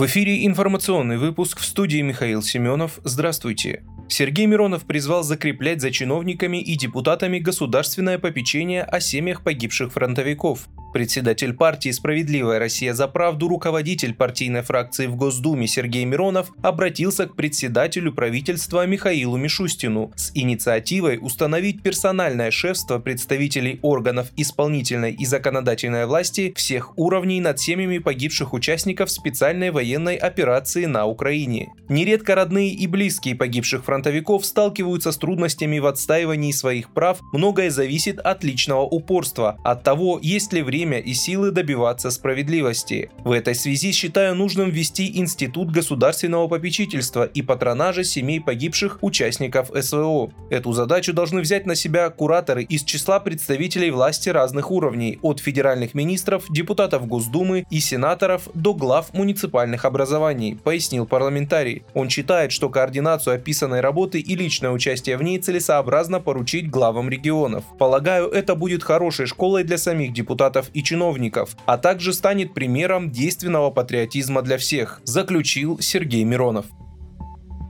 В эфире информационный выпуск в студии Михаил Семенов. Здравствуйте. Сергей Миронов призвал закреплять за чиновниками и депутатами государственное попечение о семьях погибших фронтовиков. Председатель партии «Справедливая Россия за правду», руководитель партийной фракции в Госдуме Сергей Миронов обратился к председателю правительства Михаилу Мишустину с инициативой установить персональное шефство представителей органов исполнительной и законодательной власти всех уровней над семьями погибших участников специальной военной операции на Украине. Нередко родные и близкие погибших фронтовиков сталкиваются с трудностями в отстаивании своих прав, многое зависит от личного упорства, от того, есть ли время время и силы добиваться справедливости. В этой связи считаю нужным ввести Институт государственного попечительства и патронажа семей погибших участников СВО. Эту задачу должны взять на себя кураторы из числа представителей власти разных уровней, от федеральных министров, депутатов Госдумы и сенаторов до глав муниципальных образований, пояснил парламентарий. Он считает, что координацию описанной работы и личное участие в ней целесообразно поручить главам регионов. Полагаю, это будет хорошей школой для самих депутатов и чиновников, а также станет примером действенного патриотизма для всех, заключил Сергей Миронов.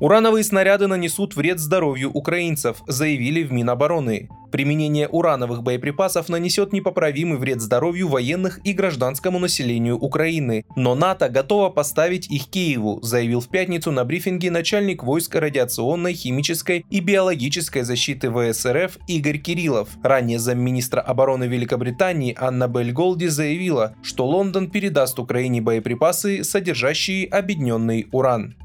Урановые снаряды нанесут вред здоровью украинцев, заявили в Минобороны. Применение урановых боеприпасов нанесет непоправимый вред здоровью военных и гражданскому населению Украины. Но НАТО готово поставить их Киеву, заявил в пятницу на брифинге начальник войск радиационной, химической и биологической защиты ВСРФ Игорь Кириллов. Ранее замминистра обороны Великобритании Анна Бель Голди заявила, что Лондон передаст Украине боеприпасы, содержащие объединенный уран.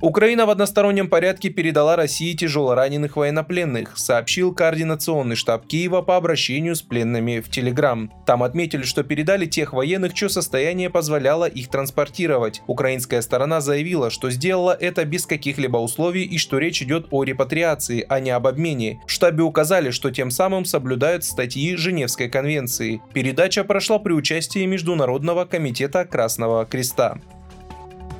Украина в одностороннем порядке передала России тяжелораненых военнопленных, сообщил координационный штаб Киева по обращению с пленными в Телеграм. Там отметили, что передали тех военных, чье состояние позволяло их транспортировать. Украинская сторона заявила, что сделала это без каких-либо условий и что речь идет о репатриации, а не об обмене. В штабе указали, что тем самым соблюдают статьи Женевской конвенции. Передача прошла при участии Международного комитета Красного Креста.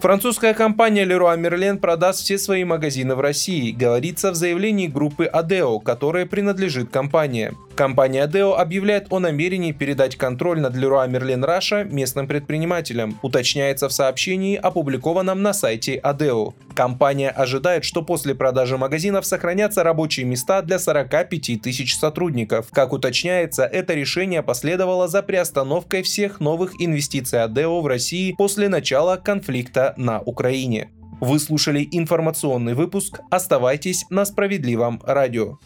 Французская компания Leroy Merlin продаст все свои магазины в России, говорится в заявлении группы Adeo, которой принадлежит компания. Компания Adeo объявляет о намерении передать контроль над Leroy Merlin Russia местным предпринимателям, уточняется в сообщении, опубликованном на сайте Adeo. Компания ожидает, что после продажи магазинов сохранятся рабочие места для 45 тысяч сотрудников. Как уточняется, это решение последовало за приостановкой всех новых инвестиций Adeo в России после начала конфликта на Украине. Вы слушали информационный выпуск. Оставайтесь на справедливом радио.